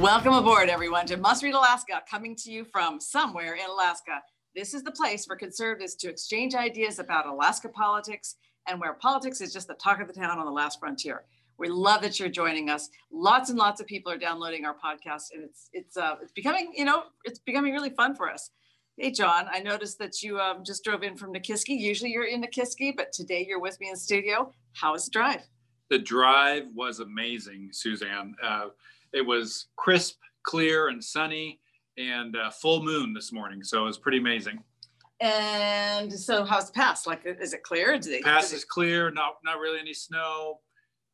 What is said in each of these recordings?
Welcome aboard, everyone, to Must Read Alaska, coming to you from somewhere in Alaska. This is the place for conservatives to exchange ideas about Alaska politics and where politics is just the talk of the town on the last frontier. We love that you're joining us. Lots and lots of people are downloading our podcast, and it's it's uh, it's becoming you know it's becoming really fun for us. Hey, John, I noticed that you um, just drove in from Nikiski. Usually you're in Nikiski, but today you're with me in studio. How was the drive? The drive was amazing, Suzanne. Uh, it was crisp, clear, and sunny, and uh, full moon this morning. So it was pretty amazing. And so, how's the pass? Like, is it clear? They, pass is clear. Not not really any snow.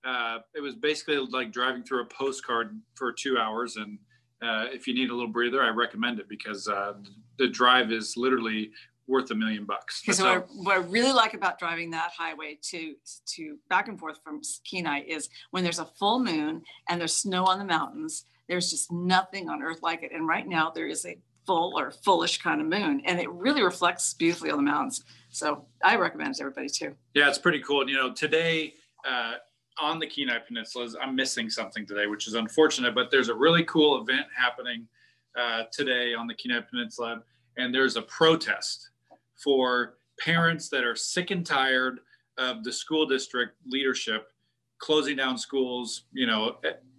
Uh, it was basically like driving through a postcard for two hours. And uh, if you need a little breather, I recommend it because uh, the drive is literally worth a million bucks. Okay, so what, what I really like about driving that highway to to back and forth from Kenai is when there's a full moon and there's snow on the mountains. There's just nothing on earth like it. And right now there is a full or fullish kind of moon, and it really reflects beautifully on the mountains. So I recommend it to everybody too. Yeah, it's pretty cool. And You know, today. Uh, on the Kenai Peninsula, I'm missing something today, which is unfortunate, but there's a really cool event happening uh, today on the Kenai Peninsula, and there's a protest for parents that are sick and tired of the school district leadership closing down schools you know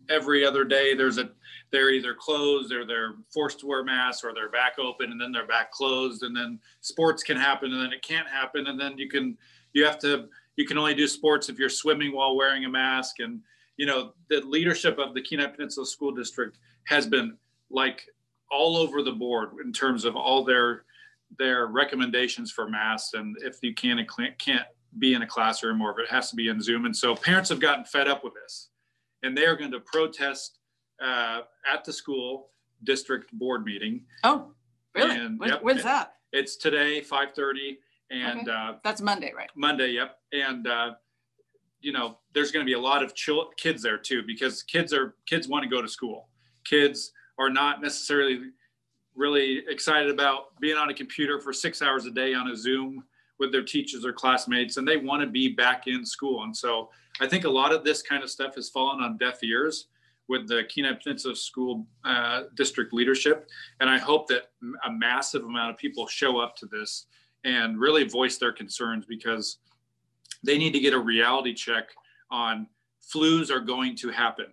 every other day there's a they're either closed or they're forced to wear masks or they're back open and then they're back closed and then sports can happen and then it can't happen and then you can you have to you can only do sports if you're swimming while wearing a mask and you know the leadership of the kenai peninsula school district has been like all over the board in terms of all their their recommendations for masks and if you can and can't be in a classroom or if it has to be in Zoom. And so parents have gotten fed up with this and they are going to protest uh, at the school district board meeting. Oh, really? And, when, yep, when's that? It's today, 5.30. And okay. uh, that's Monday, right? Monday, yep. And, uh, you know, there's going to be a lot of kids there too, because kids are, kids want to go to school. Kids are not necessarily really excited about being on a computer for six hours a day on a Zoom with their teachers or classmates, and they want to be back in school. And so I think a lot of this kind of stuff has fallen on deaf ears with the Kenai Peninsula School uh, District leadership. And I hope that a massive amount of people show up to this and really voice their concerns because they need to get a reality check on flus are going to happen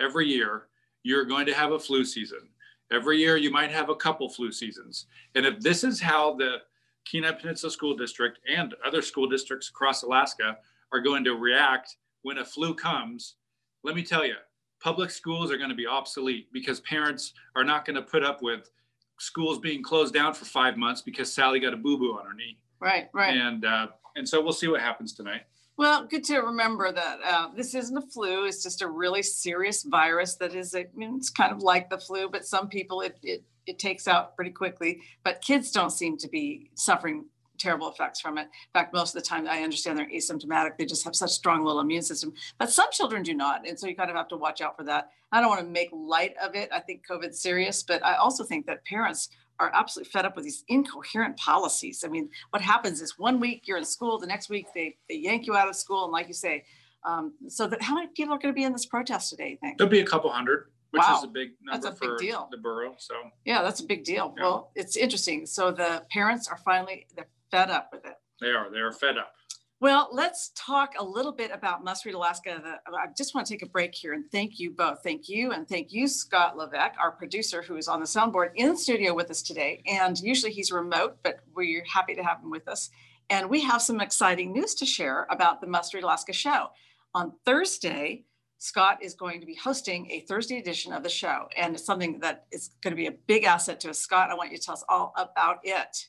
every year. You're going to have a flu season Every year, you might have a couple flu seasons. And if this is how the Kenai Peninsula School District and other school districts across Alaska are going to react when a flu comes, let me tell you, public schools are going to be obsolete because parents are not going to put up with schools being closed down for five months because Sally got a boo boo on her knee. Right, right. And uh, and so we'll see what happens tonight. Well, good to remember that uh, this isn't a flu. It's just a really serious virus that is, I mean, it's kind of like the flu, but some people it, it, it takes out pretty quickly. But kids don't seem to be suffering terrible effects from it. In fact, most of the time, I understand they're asymptomatic. They just have such strong little immune system. But some children do not, and so you kind of have to watch out for that. I don't want to make light of it. I think COVID's serious, but I also think that parents are absolutely fed up with these incoherent policies. I mean, what happens is one week you're in school, the next week they, they yank you out of school. And like you say, um, so that how many people are going to be in this protest today, you think? There'll be a couple hundred, which wow. is a big number that's a big deal. the borough. So yeah, that's a big deal. Yeah. Well, it's interesting. So the parents are finally, they're fed up with it. They are, they are fed up. Well, let's talk a little bit about Must Read Alaska. I just want to take a break here and thank you both. Thank you. And thank you, Scott Levesque, our producer who is on the soundboard in the studio with us today. And usually he's remote, but we're happy to have him with us. And we have some exciting news to share about the Must Read Alaska show. On Thursday, Scott is going to be hosting a Thursday edition of the show. And it's something that is going to be a big asset to us. Scott, I want you to tell us all about it.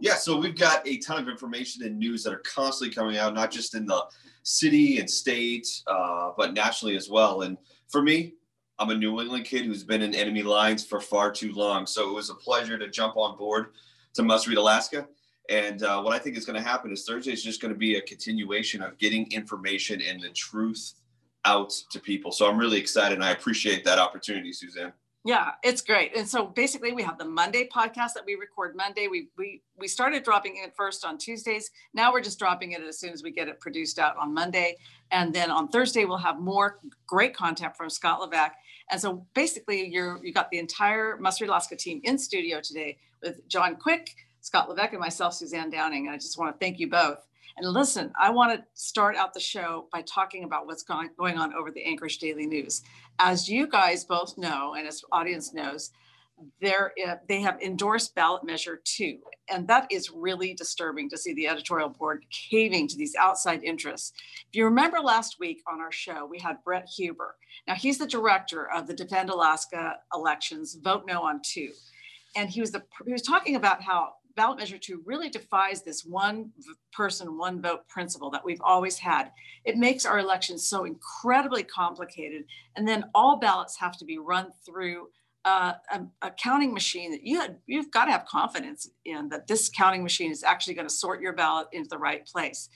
Yeah, so we've got a ton of information and news that are constantly coming out, not just in the city and state, uh, but nationally as well. And for me, I'm a New England kid who's been in enemy lines for far too long. So it was a pleasure to jump on board to Must Read Alaska. And uh, what I think is going to happen is Thursday is just going to be a continuation of getting information and the truth out to people. So I'm really excited and I appreciate that opportunity, Suzanne. Yeah, it's great. And so basically we have the Monday podcast that we record Monday. We we we started dropping it first on Tuesdays. Now we're just dropping it as soon as we get it produced out on Monday. And then on Thursday we'll have more great content from Scott Levesque. And so basically you're you got the entire Must Read Alaska team in studio today with John Quick, Scott Levesque, and myself, Suzanne Downing. And I just want to thank you both. And listen, I want to start out the show by talking about what's going, going on over the Anchorage Daily News. As you guys both know, and as audience knows, there uh, they have endorsed ballot measure two, and that is really disturbing to see the editorial board caving to these outside interests. If you remember last week on our show, we had Brett Huber. Now he's the director of the Defend Alaska elections, Vote No on Two, and he was the he was talking about how ballot measure two really defies this one person, one vote principle that we've always had. It makes our elections so incredibly complicated. And then all ballots have to be run through uh, a, a, counting machine that you had, you've got to have confidence in that this counting machine is actually going to sort your ballot into the right place.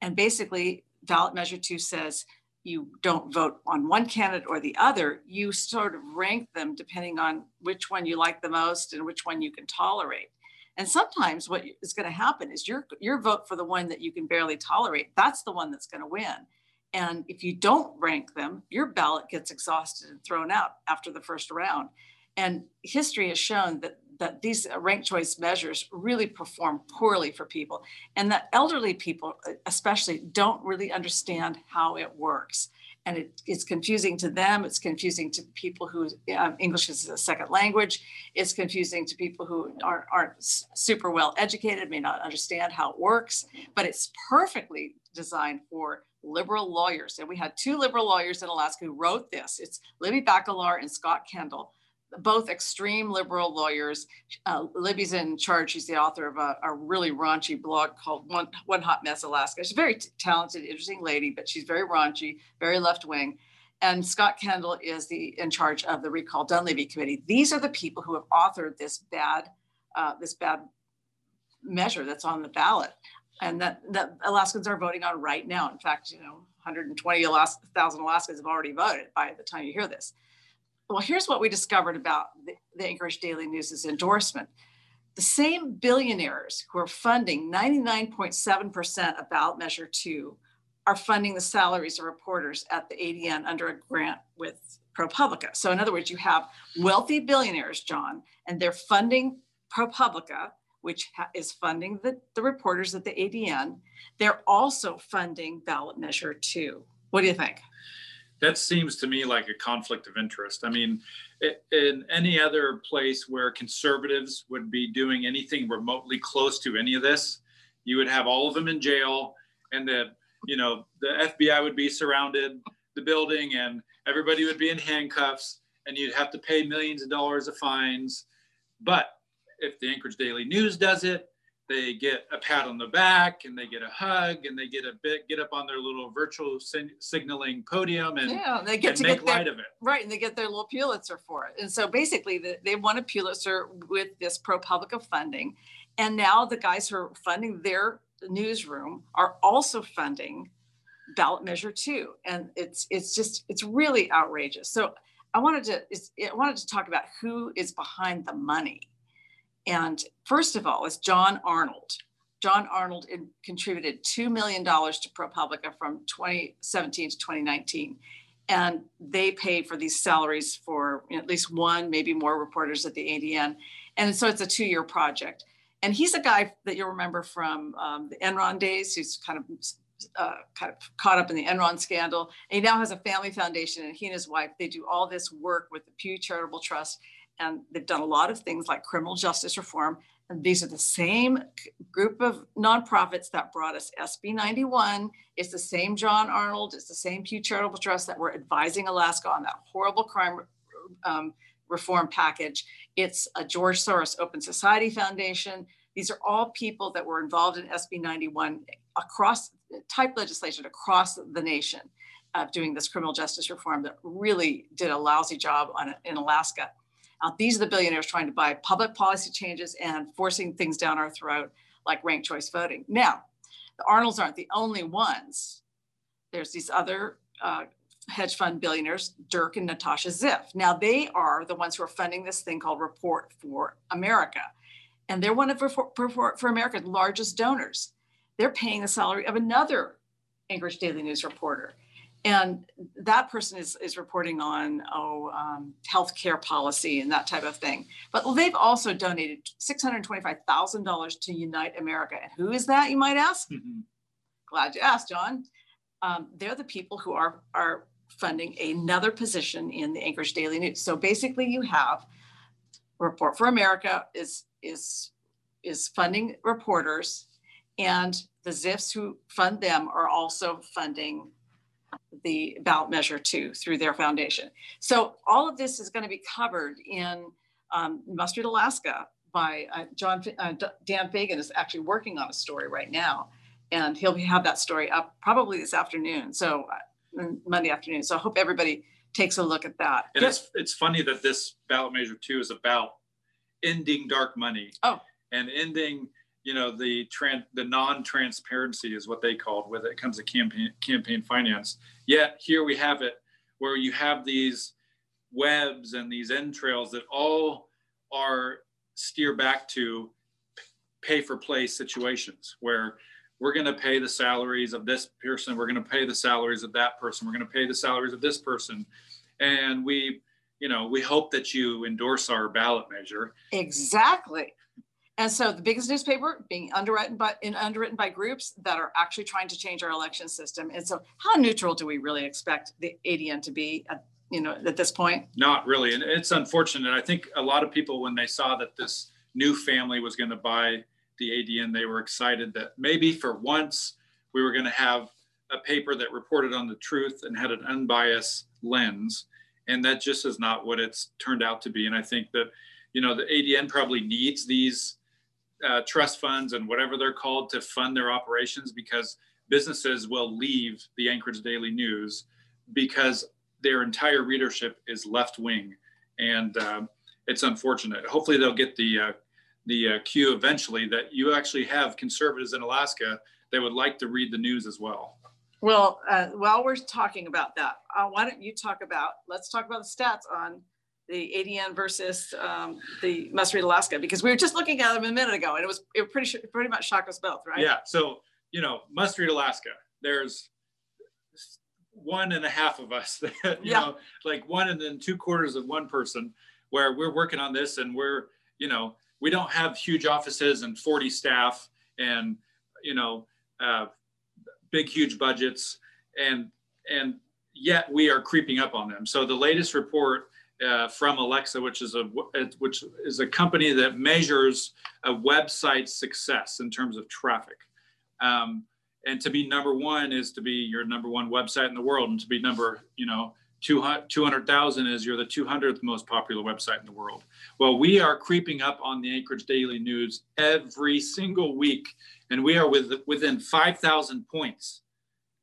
And basically, ballot measure two says you don't vote on one candidate or the other. You sort of rank them depending on which one you like the most and which one you can tolerate. And sometimes what is going to happen is your your vote for the one that you can barely tolerate. That's the one that's going to win. And if you don't rank them, your ballot gets exhausted and thrown out after the first round. And history has shown that that these uh, ranked choice measures really perform poorly for people, and that elderly people, especially, don't really understand how it works and it, it's confusing to them. It's confusing to people who um, English is a second language. It's confusing to people who aren't, aren't super well educated, may not understand how it works, but it's perfectly designed for liberal lawyers. And we had two liberal lawyers in Alaska who wrote this. It's Libby Bakalar and Scott Kendall both extreme liberal lawyers. Uh, Libby's in charge. She's the author of a, a, really raunchy blog called One, One Hot Mess Alaska. She's a very talented, interesting lady, but she's very raunchy, very left wing. And Scott Kendall is the in charge of the Recall Dunleavy Committee. These are the people who have authored this bad, uh, this bad measure that's on the ballot, and that, that Alaskans are voting on right now. In fact, you know, 120,000 Alaskans have already voted by the time you hear this well, here's what we discovered about the, the Anchorage Daily News's endorsement. The same billionaires who are funding 99.7% of ballot measure two are funding the salaries of reporters at the ADN under a grant with ProPublica. So, in other words, you have wealthy billionaires, John, and they're funding ProPublica, which ha- is funding the, the reporters at the ADN. They're also funding ballot measure two. What do you think? That seems to me like a conflict of interest. I mean, in any other place where conservatives would be doing anything remotely close to any of this, you would have all of them in jail, and the you know the FBI would be surrounded the building, and everybody would be in handcuffs, and you'd have to pay millions of dollars of fines. But if the Anchorage Daily News does it, they get a pat on the back and they get a hug and they get a bit get up on their little virtual signaling podium and yeah they get to make get their, light of it. Right and they get their little pulitzer for it. And so basically the, they won a pulitzer with this ProPublica funding. And now the guys who are funding their newsroom are also funding ballot measure two and it's it's just it's really outrageous. So i wanted to i wanted to talk about who is behind the money and first of all, is John Arnold. John Arnold in, contributed $2 million to ProPublica from 2017 to 2019. And they pay for these salaries for at least one, maybe more reporters at the ADN. And so it's a two year project. And he's a guy that you'll remember from um, the Enron days, who's kind of uh, kind of caught up in the Enron scandal. And he now has a family foundation, and he and his wife they do all this work with the Pew Charitable Trust, and they've done a lot of things like criminal justice reform. And these are the same group of nonprofits that brought us SB 91. It's the same John Arnold, it's the same Pew Charitable Trust that were advising Alaska on that horrible crime um, reform package. It's a George Soros Open Society Foundation. These are all people that were involved in SB 91 across type legislation across the nation of doing this criminal justice reform that really did a lousy job on in Alaska. Uh, these are the billionaires trying to buy public policy changes and forcing things down our throat like ranked choice voting. Now, the Arnolds aren't the only ones. There's these other uh, hedge fund billionaires, Dirk and Natasha Ziff. Now, they are the ones who are funding this thing called Report for America. And they're one of Report for America's largest donors. They're paying the salary of another Anchorage Daily News reporter. And that person is, is reporting on oh um, healthcare policy and that type of thing. But they've also donated $625,000 to Unite America. And who is that, you might ask? Mm-hmm. Glad you asked, John. Um, they're the people who are, are funding another position in the Anchorage Daily News. So basically, you have Report for America is is is funding reporters, and the Ziffs who fund them are also funding the ballot measure two through their foundation. So all of this is going to be covered in um, Must Read Alaska by uh, John uh, Dan Fagan is actually working on a story right now, and he'll have that story up probably this afternoon. So uh, Monday afternoon. So I hope everybody takes a look at that. And it's it's funny that this ballot measure two is about ending dark money. Oh. And ending you know the tran- the non-transparency is what they called when it. Comes to campaign campaign finance. Yet here we have it, where you have these webs and these entrails that all are steer back to pay for play situations where we're going to pay the salaries of this person we're going to pay the salaries of that person we're going to pay the salaries of this person. And we you know we hope that you endorse our ballot measure. Exactly and so the biggest newspaper being underwritten by in underwritten by groups that are actually trying to change our election system. And so how neutral do we really expect the ADN to be at, you know, at this point? Not really. And it's unfortunate. I think a lot of people, when they saw that this new family was going to buy the ADN, they were excited that maybe for once we were going to have a paper that reported on the truth and had an unbiased lens. And that just is not what it's turned out to be. And I think that, you know, the ADN probably needs these uh, trust funds and whatever they're called to fund their operations because businesses will leave the Anchorage Daily News because their entire readership is left wing, and uh, it's unfortunate. Hopefully, they'll get the uh, the uh, cue eventually that you actually have conservatives in Alaska that would like to read the news as well. Well, uh, while we're talking about that, uh, why don't you talk about? Let's talk about the stats on the ADN versus um, the Must Read Alaska because we were just looking at them a minute ago and it was it pretty pretty much shocked us both, right? Yeah. So you know, Must Read Alaska. There's one and a half of us. That, you yeah. know, like one and then two quarters of one person, where we're working on this and we're you know we don't have huge offices and 40 staff and you know uh, big huge budgets and and yet we are creeping up on them. So the latest report uh, from Alexa, which is a which is a company that measures a website's success in terms of traffic. Um, and to be number one is to be your number one website in the world, and to be number you know 200,000 is you're the 200th most popular website in the world. Well, we are creeping up on the Anchorage Daily News every single week, and we are with, within 5,000 points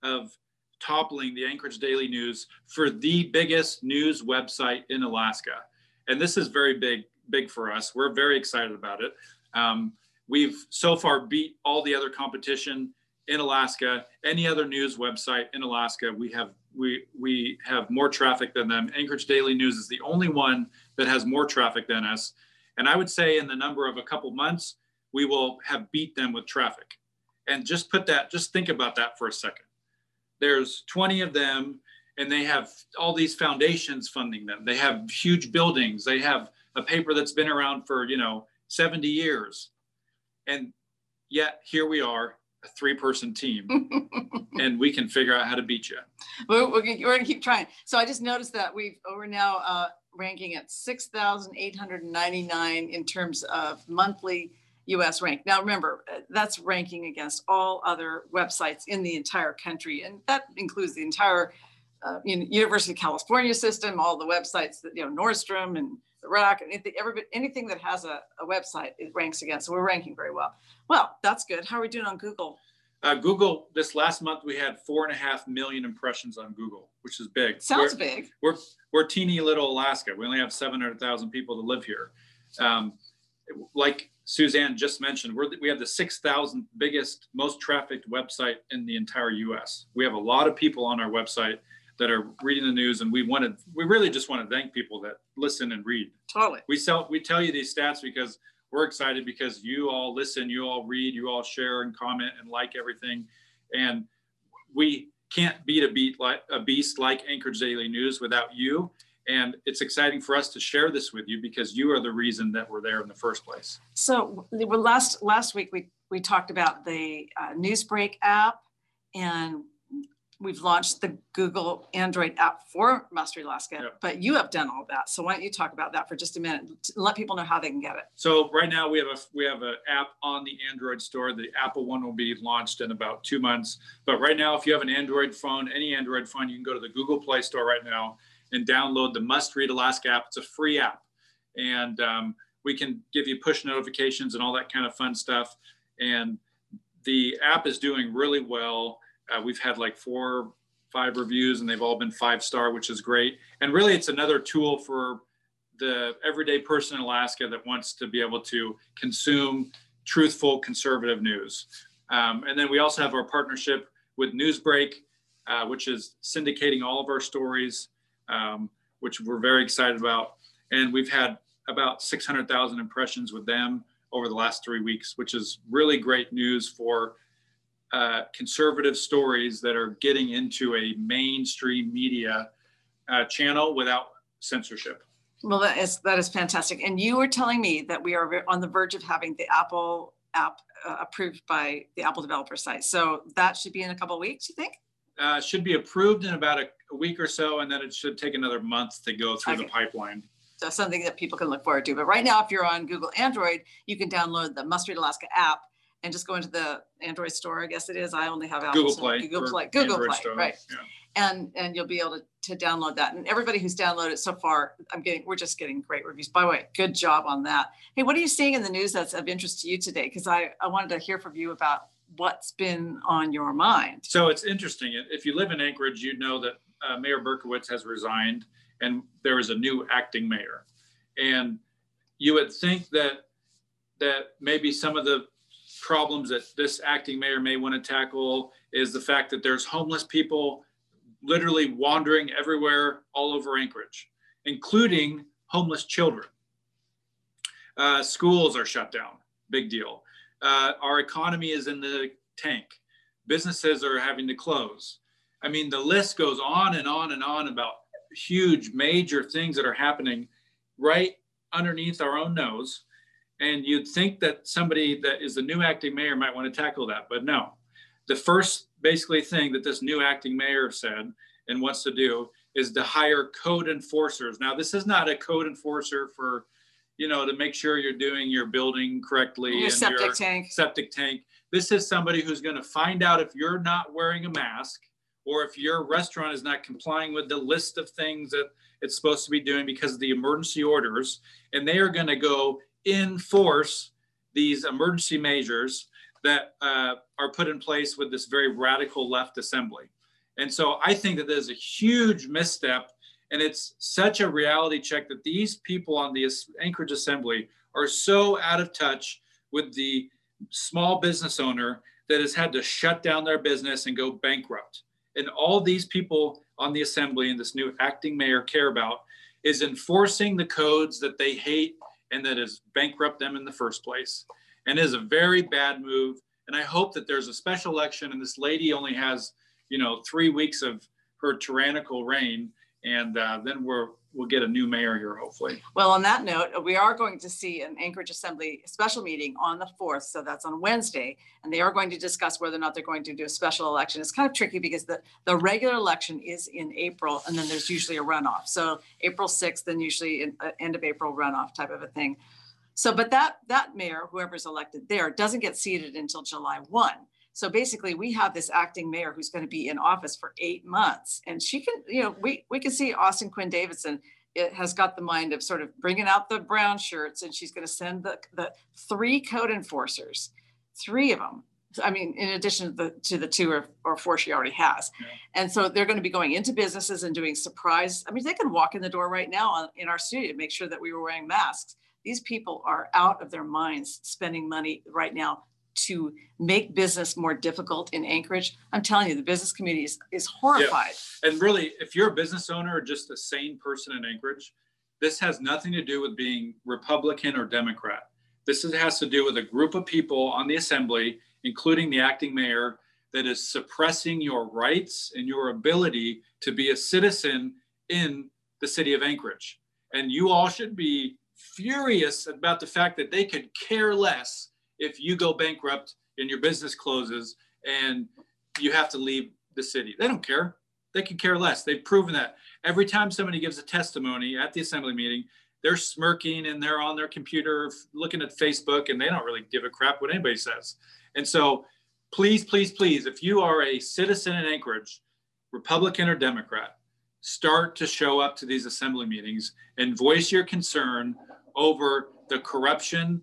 of toppling the Anchorage Daily News for the biggest news website in Alaska. And this is very big, big for us. We're very excited about it. Um, we've so far beat all the other competition in Alaska. Any other news website in Alaska, we have we we have more traffic than them. Anchorage Daily News is the only one that has more traffic than us. And I would say in the number of a couple months, we will have beat them with traffic. And just put that, just think about that for a second there's 20 of them and they have all these foundations funding them. They have huge buildings. They have a paper that's been around for you know 70 years. And yet here we are a three person team and we can figure out how to beat you we're, we're, we're gonna keep trying. So i just noticed that we've we're now uh, ranking at 6899 in terms of monthly US rank. Now, remember, uh, that's ranking against all other websites in the entire country, and that includes the entire uh, University of California system, all the websites that, you know, Nordstrom and the Rock, anything, anything that has a, a website, it ranks against. So we're ranking very well. Well, that's good. How are we doing on Google? Uh, Google, this last month we had four and a half million impressions on Google, which is big. Sounds we're, big. We're, we're teeny little Alaska. We only have 700,000 people that live here. Um, like Suzanne just mentioned, we're, we have the 6,000 biggest, most trafficked website in the entire US. We have a lot of people on our website that are reading the news and we wanted, we really just want to thank people that listen and read. Totally. We sell, we tell you these stats because we're excited because you all listen, you all read, you all share and comment and like everything. And we can't beat a beat like a beast like Anchorage Daily News without you. And it's exciting for us to share this with you because you are the reason that we're there in the first place. So last last week we we talked about the uh, Newsbreak app, and we've launched the Google Android app for Must Read Alaska, yep. but you have done all that. So why don't you talk about that for just a minute let people know how they can get it. So right now we have a we have an app on the Android store. The Apple one will be launched in about two months. But right now, if you have an Android phone, any Android phone, you can go to the Google Play Store right now and download the Must Read Alaska app. It's a free app, and um, we can give you push notifications and all that kind of fun stuff. And the app is doing really well uh, we've had like four, five reviews, and they've all been five star, which is great. And really, it's another tool for the everyday person in Alaska that wants to be able to consume truthful conservative news. Um, and then we also have our partnership with Newsbreak, uh, which is syndicating all of our stories, um, which we're very excited about. And we've had about 600,000 impressions with them over the last three weeks, which is really great news for uh, conservative stories that are getting into a mainstream media uh, channel without censorship. Well, that is that is fantastic. And you were telling me that we are on the verge of having the Apple app uh, approved by the Apple developer site. So that should be in a couple of weeks. You think? Uh, should be approved in about a, a, week or so, and then it should take another month to go through okay. the pipeline. So something that people can look forward to. But right now, if you're on Google Android, you can download the Must Read Alaska app and just go into the Android store. I guess it is. I only have Apple, Google Play. Google Play. Google Android Play. Store. Right. Yeah. And and you'll be able to, to download that. And everybody who's downloaded so far, I'm getting we're just getting great reviews. By the way, good job on that. Hey, what are you seeing in the news that's of interest to you today? Because I, I wanted to hear from you about what's been on your mind. So it's interesting. If you live in Anchorage, you know that uh, Mayor Berkowitz has resigned and there is a new acting mayor. And you would think that that maybe some of the problems that this acting mayor may want to tackle is the fact that there's homeless people literally wandering everywhere all over Anchorage, including homeless children. Uh, schools are shut down, big deal. Uh, our economy is in the tank. Businesses are having to close. I mean, the list goes on and on and on about huge, major things that are happening right underneath our own nose. And you'd think that somebody that is the new acting mayor might want to tackle that, but no. The first basically thing that this new acting mayor said and wants to do is to hire code enforcers. Now, this is not a code enforcer for, you know, to make sure you're doing your building correctly your septic your tank. septic tank. This is somebody who's going to find out if you're not wearing a mask or if your restaurant is not complying with the list of things that it's supposed to be doing because of the emergency orders. And they are going to go enforce these emergency measures that uh, are put in place with this very radical left assembly. And so I think that there's a huge misstep. And it's such a reality check that these people on the Anchorage Assembly are so out of touch with the small business owner that has had to shut down their business and go bankrupt. And all these people on the assembly and this new acting mayor care about is enforcing the codes that they hate and that has bankrupt them in the first place and is a very bad move. And I hope that there's a special election and this lady only has, you know, three weeks of her tyrannical reign. And uh, then we're, we'll get a new mayor here, hopefully. Well, on that note, we are going to see an Anchorage Assembly special meeting on the 4th. So that's on Wednesday. And they are going to discuss whether or not they're going to do a special election. It's kind of tricky because the, the regular election is in April and then there's usually a runoff. So April 6th and usually in, uh, end of April runoff type of a thing. So, but that that mayor, whoever's elected there, doesn't get seated until July 1. So basically, we have this acting mayor who's going to be in office for eight months, and she can, you know, we we can see Austin Quinn Davidson it has got the mind of sort of bringing out the brown shirts and she's going to send the, the three code enforcers, three of them. I mean, in addition to the, to the two or, or four she already has. Yeah. And so they're going to be going into businesses and doing surprise. I mean, they can walk in the door right now on, in our studio, make sure that we were wearing masks. These people are out of their minds spending money right now to make business more difficult in Anchorage. I'm telling you, the business community is, is horrified. And really, if you're a business owner or just a sane person in Anchorage, this has nothing to do with being Republican or Democrat. This is, has to do with a group of people on the assembly, including the acting mayor, that is suppressing your rights and your ability to be a citizen in the city of Anchorage. And you all should be furious about the fact that they could care less if you go bankrupt and your business closes and you have to leave the city. They don't care. They can care less. They've proven that. Every time somebody gives a testimony at the assembly meeting, they're smirking and they're on their computer looking at Facebook and they don't really give a crap what anybody says. And so, please, please, please, if you are a citizen in Anchorage, Republican or Democrat, start to show up to these assembly meetings and voice your concern over the corruption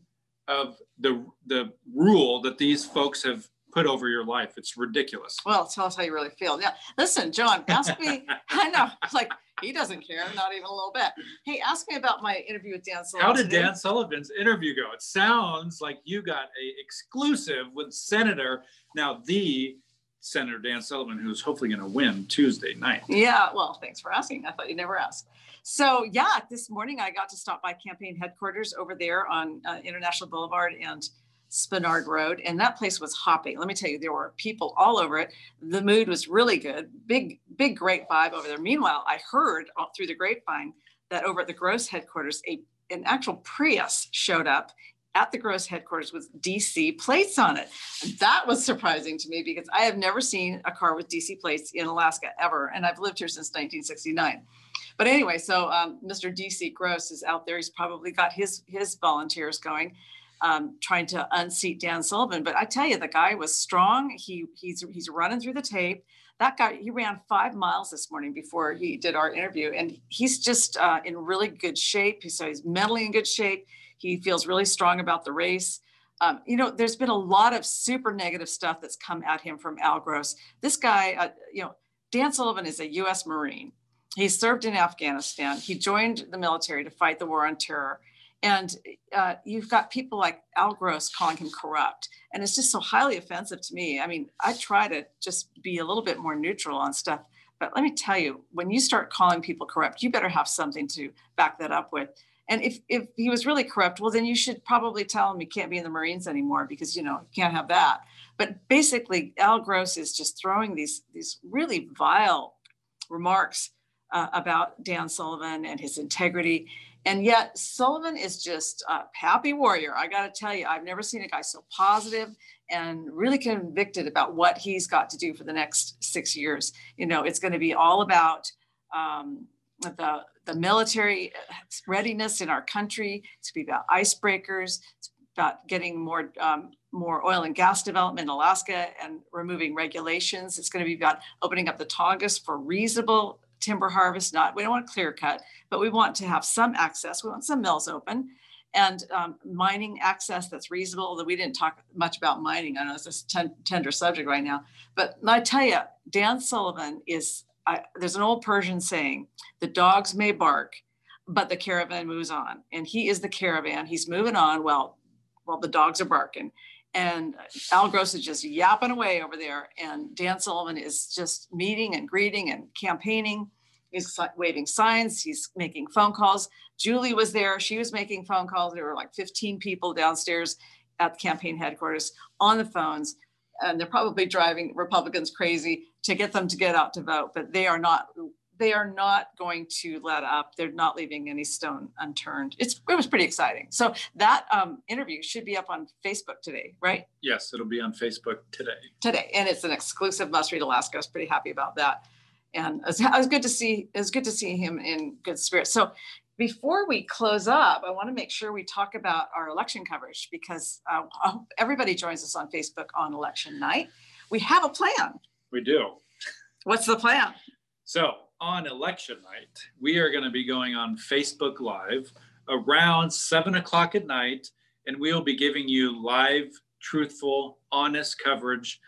of the the rule that these folks have put over your life. It's ridiculous. Well, tell us how you really feel. Yeah. Listen, John, ask me. I know, like he doesn't care, not even a little bit. Hey, ask me about my interview with Dan Sullivan. How did. Dan Sullivan's interview go? It sounds like you got a exclusive with Senator, now the Senator Dan Sullivan, who's hopefully going to win Tuesday night. Yeah, well, thanks for asking. I thought you'd never ask. So, yeah, this morning I got to stop by campaign headquarters over there on uh, International Boulevard and Spenard Road, and that place was hopping. Let me tell you, there were people all over it. The mood was really good. Big, big, great vibe over there. Meanwhile, I heard through the grapevine that over at the Gross headquarters, a an actual Prius showed up at the Gross headquarters with DC plates on it. That was surprising to me because I have never seen a car with DC plates in Alaska ever, and I've lived here since 1969. But anyway, so um, Mr. DC Gross is out there. He's probably got his his volunteers going, um, trying to unseat Dan Sullivan. But I tell you, the guy was strong. He he's he's running through the tape. That guy he ran five miles this morning before he did our interview, and he's just uh, in really good shape. So he's mentally in good shape. He feels really strong about the race. Um, you know, there's been a lot of super negative stuff that's come at him from Al Gross. This guy, uh, you know, Dan Sullivan is a U.S. Marine. He served in Afghanistan. He joined the military to fight the war on terror. And uh, you've got people like Al Gross calling him corrupt. And it's just so highly offensive to me. I mean, I try to just be a little bit more neutral on stuff. But let me tell you, when you start calling people corrupt, you better have something to back that up with. And if, if he was really corrupt, well, then you should probably tell him he can't be in the Marines anymore because, you know, you can't have that. But basically, Al Gross is just throwing these, these really vile remarks uh, about Dan Sullivan and his integrity. And yet, Sullivan is just a happy warrior. I got to tell you, I've never seen a guy so positive and really convicted about what he's got to do for the next six years. You know, it's going to be all about um, the the military readiness in our country. It's to be about icebreakers. It's about getting more um, more oil and gas development in Alaska and removing regulations. It's going to be about opening up the Tongass for reasonable timber harvest. Not we don't want clear cut, but we want to have some access. We want some mills open and um, mining access that's reasonable. Although we didn't talk much about mining, I know it's a ten- tender subject right now. But I tell you, Dan Sullivan is. I, there's an old Persian saying, "The dogs may bark, but the caravan moves on." And he is the caravan. He's moving on. Well, well, the dogs are barking. And Al Gross is just yapping away over there. And Dan Sullivan is just meeting and greeting and campaigning. He's waving signs. He's making phone calls. Julie was there. She was making phone calls. There were like 15 people downstairs at the campaign headquarters on the phones. And they're probably driving Republicans crazy to get them to get out to vote, but they are not they are not going to let up. They're not leaving any stone unturned. It's it was pretty exciting. So that um, interview should be up on Facebook today, right? Yes, it'll be on Facebook today. Today, and it's an exclusive must read Alaska. I was pretty happy about that, and it was, it was good to see. It was good to see him in good spirits. So. Before we close up, I want to make sure we talk about our election coverage because uh, I hope everybody joins us on Facebook on election night. We have a plan. We do. What's the plan? So on election night, we are going to be going on Facebook Live around seven o'clock at night, and we'll be giving you live, truthful, honest coverage,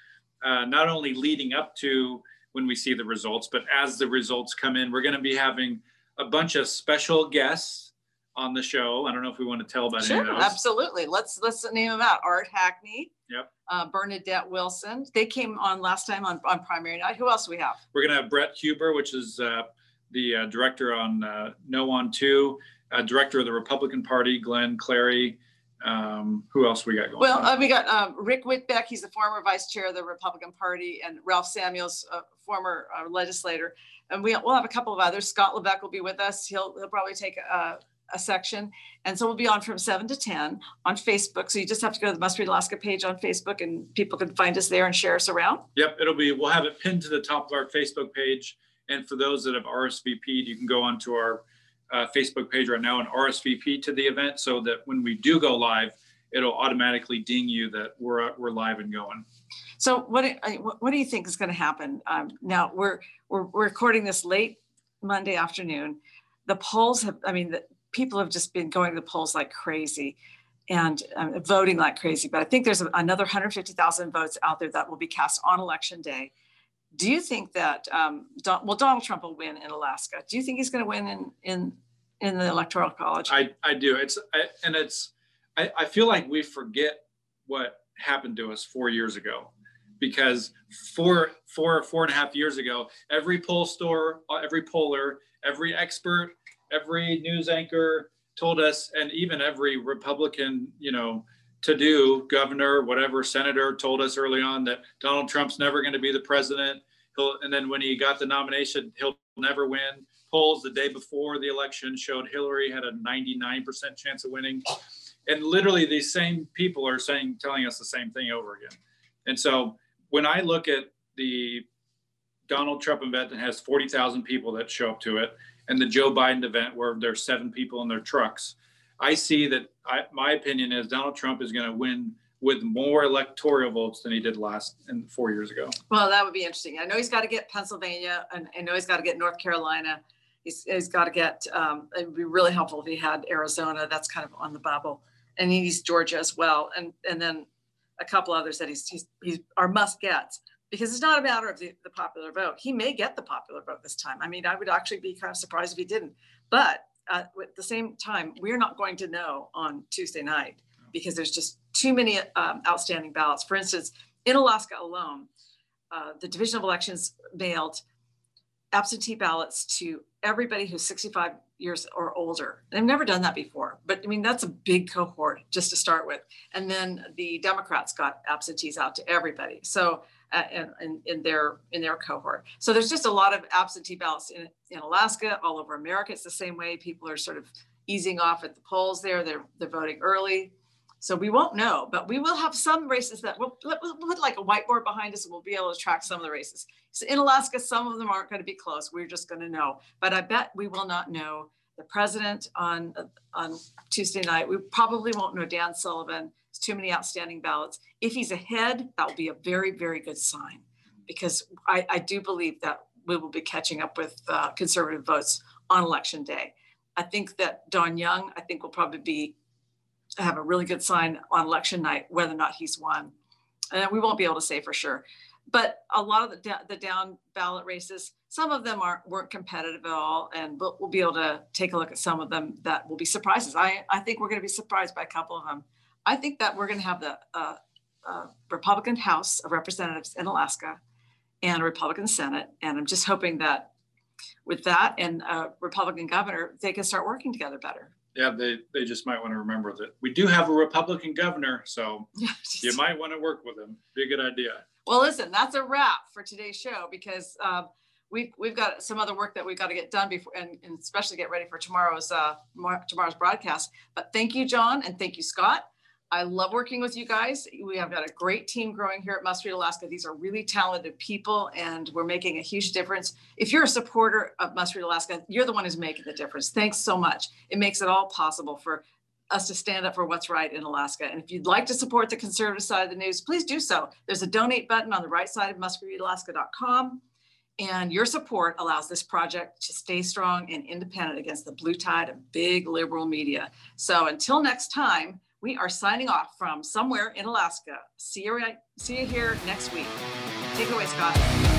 uh, not only leading up to when we see the results, but as the results come in, we're going to be having a bunch of special guests on the show. I don't know if we want to tell about Sure, any of those. absolutely. Let's let's name them out. Art Hackney. Yep. Uh, Bernadette Wilson. They came on last time on, on primary night. Who else we have? We're going to have Brett Huber, which is uh, the uh, director on uh, No on Two, uh, director of the Republican Party, Glenn Clary. Um, who else we got going? Well, uh, we got um, Rick Whitbeck. He's the former vice chair of the Republican Party, and Ralph Samuels, uh, former uh, legislator. And we, we'll have a couple of others. Scott Levesque will be with us. He'll, he'll probably take a, a section. And so we'll be on from 7 to 10 on Facebook. So you just have to go to the Must Read Alaska page on Facebook, and people can find us there and share us around. Yep, it'll be. We'll have it pinned to the top of our Facebook page, and for those that have RSVP'd, you can go onto our uh, Facebook page right now and RSVP to the event, so that when we do go live, it'll automatically ding you that we're we're live and going. So what do, what do you think is going to happen? Um, now we're, we're we're recording this late Monday afternoon. The polls have, I mean, the people have just been going to the polls like crazy and um, voting like crazy. But I think there's another 150,000 votes out there that will be cast on election day. Do you think that um, Don, well Donald Trump will win in Alaska? Do you think he's going to win in in in the electoral college? I I do. It's I, and it's I, I feel like we forget what happened to us four years ago because four four four and a half years ago, every poll store, every poller, every expert, every news anchor told us, and even every Republican, you know, to do governor, whatever senator told us early on that Donald Trump's never going to be the president. He'll, and then when he got the nomination, he'll never win. Polls the day before the election showed Hillary had a 99% chance of winning. And literally these same people are saying, telling us the same thing over again. And so when I look at the Donald Trump event that has 40,000 people that show up to it, and the Joe Biden event where there's seven people in their trucks, I see that I, my opinion is Donald Trump is going to win with more electoral votes than he did last four years ago. Well, that would be interesting. I know he's got to get Pennsylvania, and I know he's got to get North Carolina. He's, he's got to get. Um, it would be really helpful if he had Arizona. That's kind of on the bubble, and he needs Georgia as well, and and then a couple others that he's he's, he's our must gets because it's not a matter of the, the popular vote. He may get the popular vote this time. I mean, I would actually be kind of surprised if he didn't. But at the same time, we're not going to know on Tuesday night because there's just too many um, outstanding ballots. For instance, in Alaska alone, uh, the Division of Elections mailed absentee ballots to everybody who's 65 years or older. They've never done that before, but I mean, that's a big cohort just to start with. And then the Democrats got absentees out to everybody. So, in, in, in their in their cohort. So there's just a lot of absentee ballots in, in Alaska, all over America. It's the same way. People are sort of easing off at the polls there. They're, they're voting early. So we won't know, but we will have some races that we'll, we'll put like a whiteboard behind us and we'll be able to track some of the races. So in Alaska, some of them aren't going to be close. We're just going to know. But I bet we will not know the president on, on Tuesday night. We probably won't know Dan Sullivan. It's too many outstanding ballots. If he's ahead, that will be a very, very good sign because I, I do believe that we will be catching up with uh, conservative votes on election day. I think that Don Young, I think will probably be have a really good sign on election night, whether or not he's won. And we won't be able to say for sure. But a lot of the, the down ballot races, some of them aren't weren't competitive at all, and we'll, we'll be able to take a look at some of them that will be surprises. I, I think we're going to be surprised by a couple of them. I think that we're going to have the uh, uh, Republican House of Representatives in Alaska and a Republican Senate, and I'm just hoping that with that and a Republican governor, they can start working together better. Yeah, they, they just might want to remember that we do have a Republican governor, so you might want to work with him. Be a good idea. Well, listen, that's a wrap for today's show because uh, we've we've got some other work that we've got to get done before, and, and especially get ready for tomorrow's uh, tomorrow's broadcast. But thank you, John, and thank you, Scott. I love working with you guys. We have got a great team growing here at Must Read Alaska. These are really talented people, and we're making a huge difference. If you're a supporter of Must Read Alaska, you're the one who's making the difference. Thanks so much. It makes it all possible for us to stand up for what's right in Alaska. And if you'd like to support the conservative side of the news, please do so. There's a donate button on the right side of mustreadalaska.com. And your support allows this project to stay strong and independent against the blue tide of big liberal media. So until next time, we are signing off from somewhere in Alaska. See you, see you here next week. Take it away, Scott.